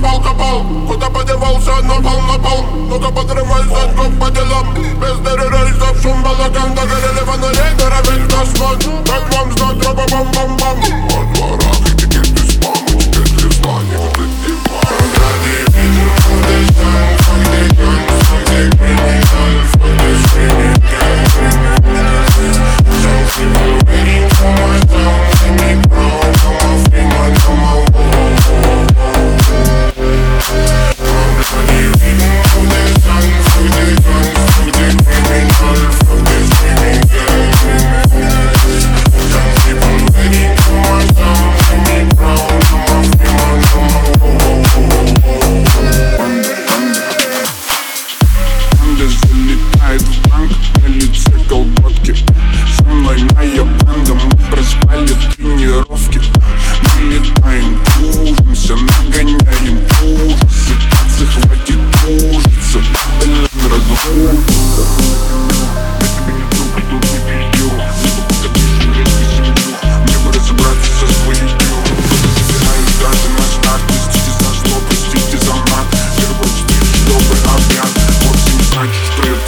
kapal kapal Kuda pade valsa normal normal Noga padre valsa kok padelam Bezleri знать, что я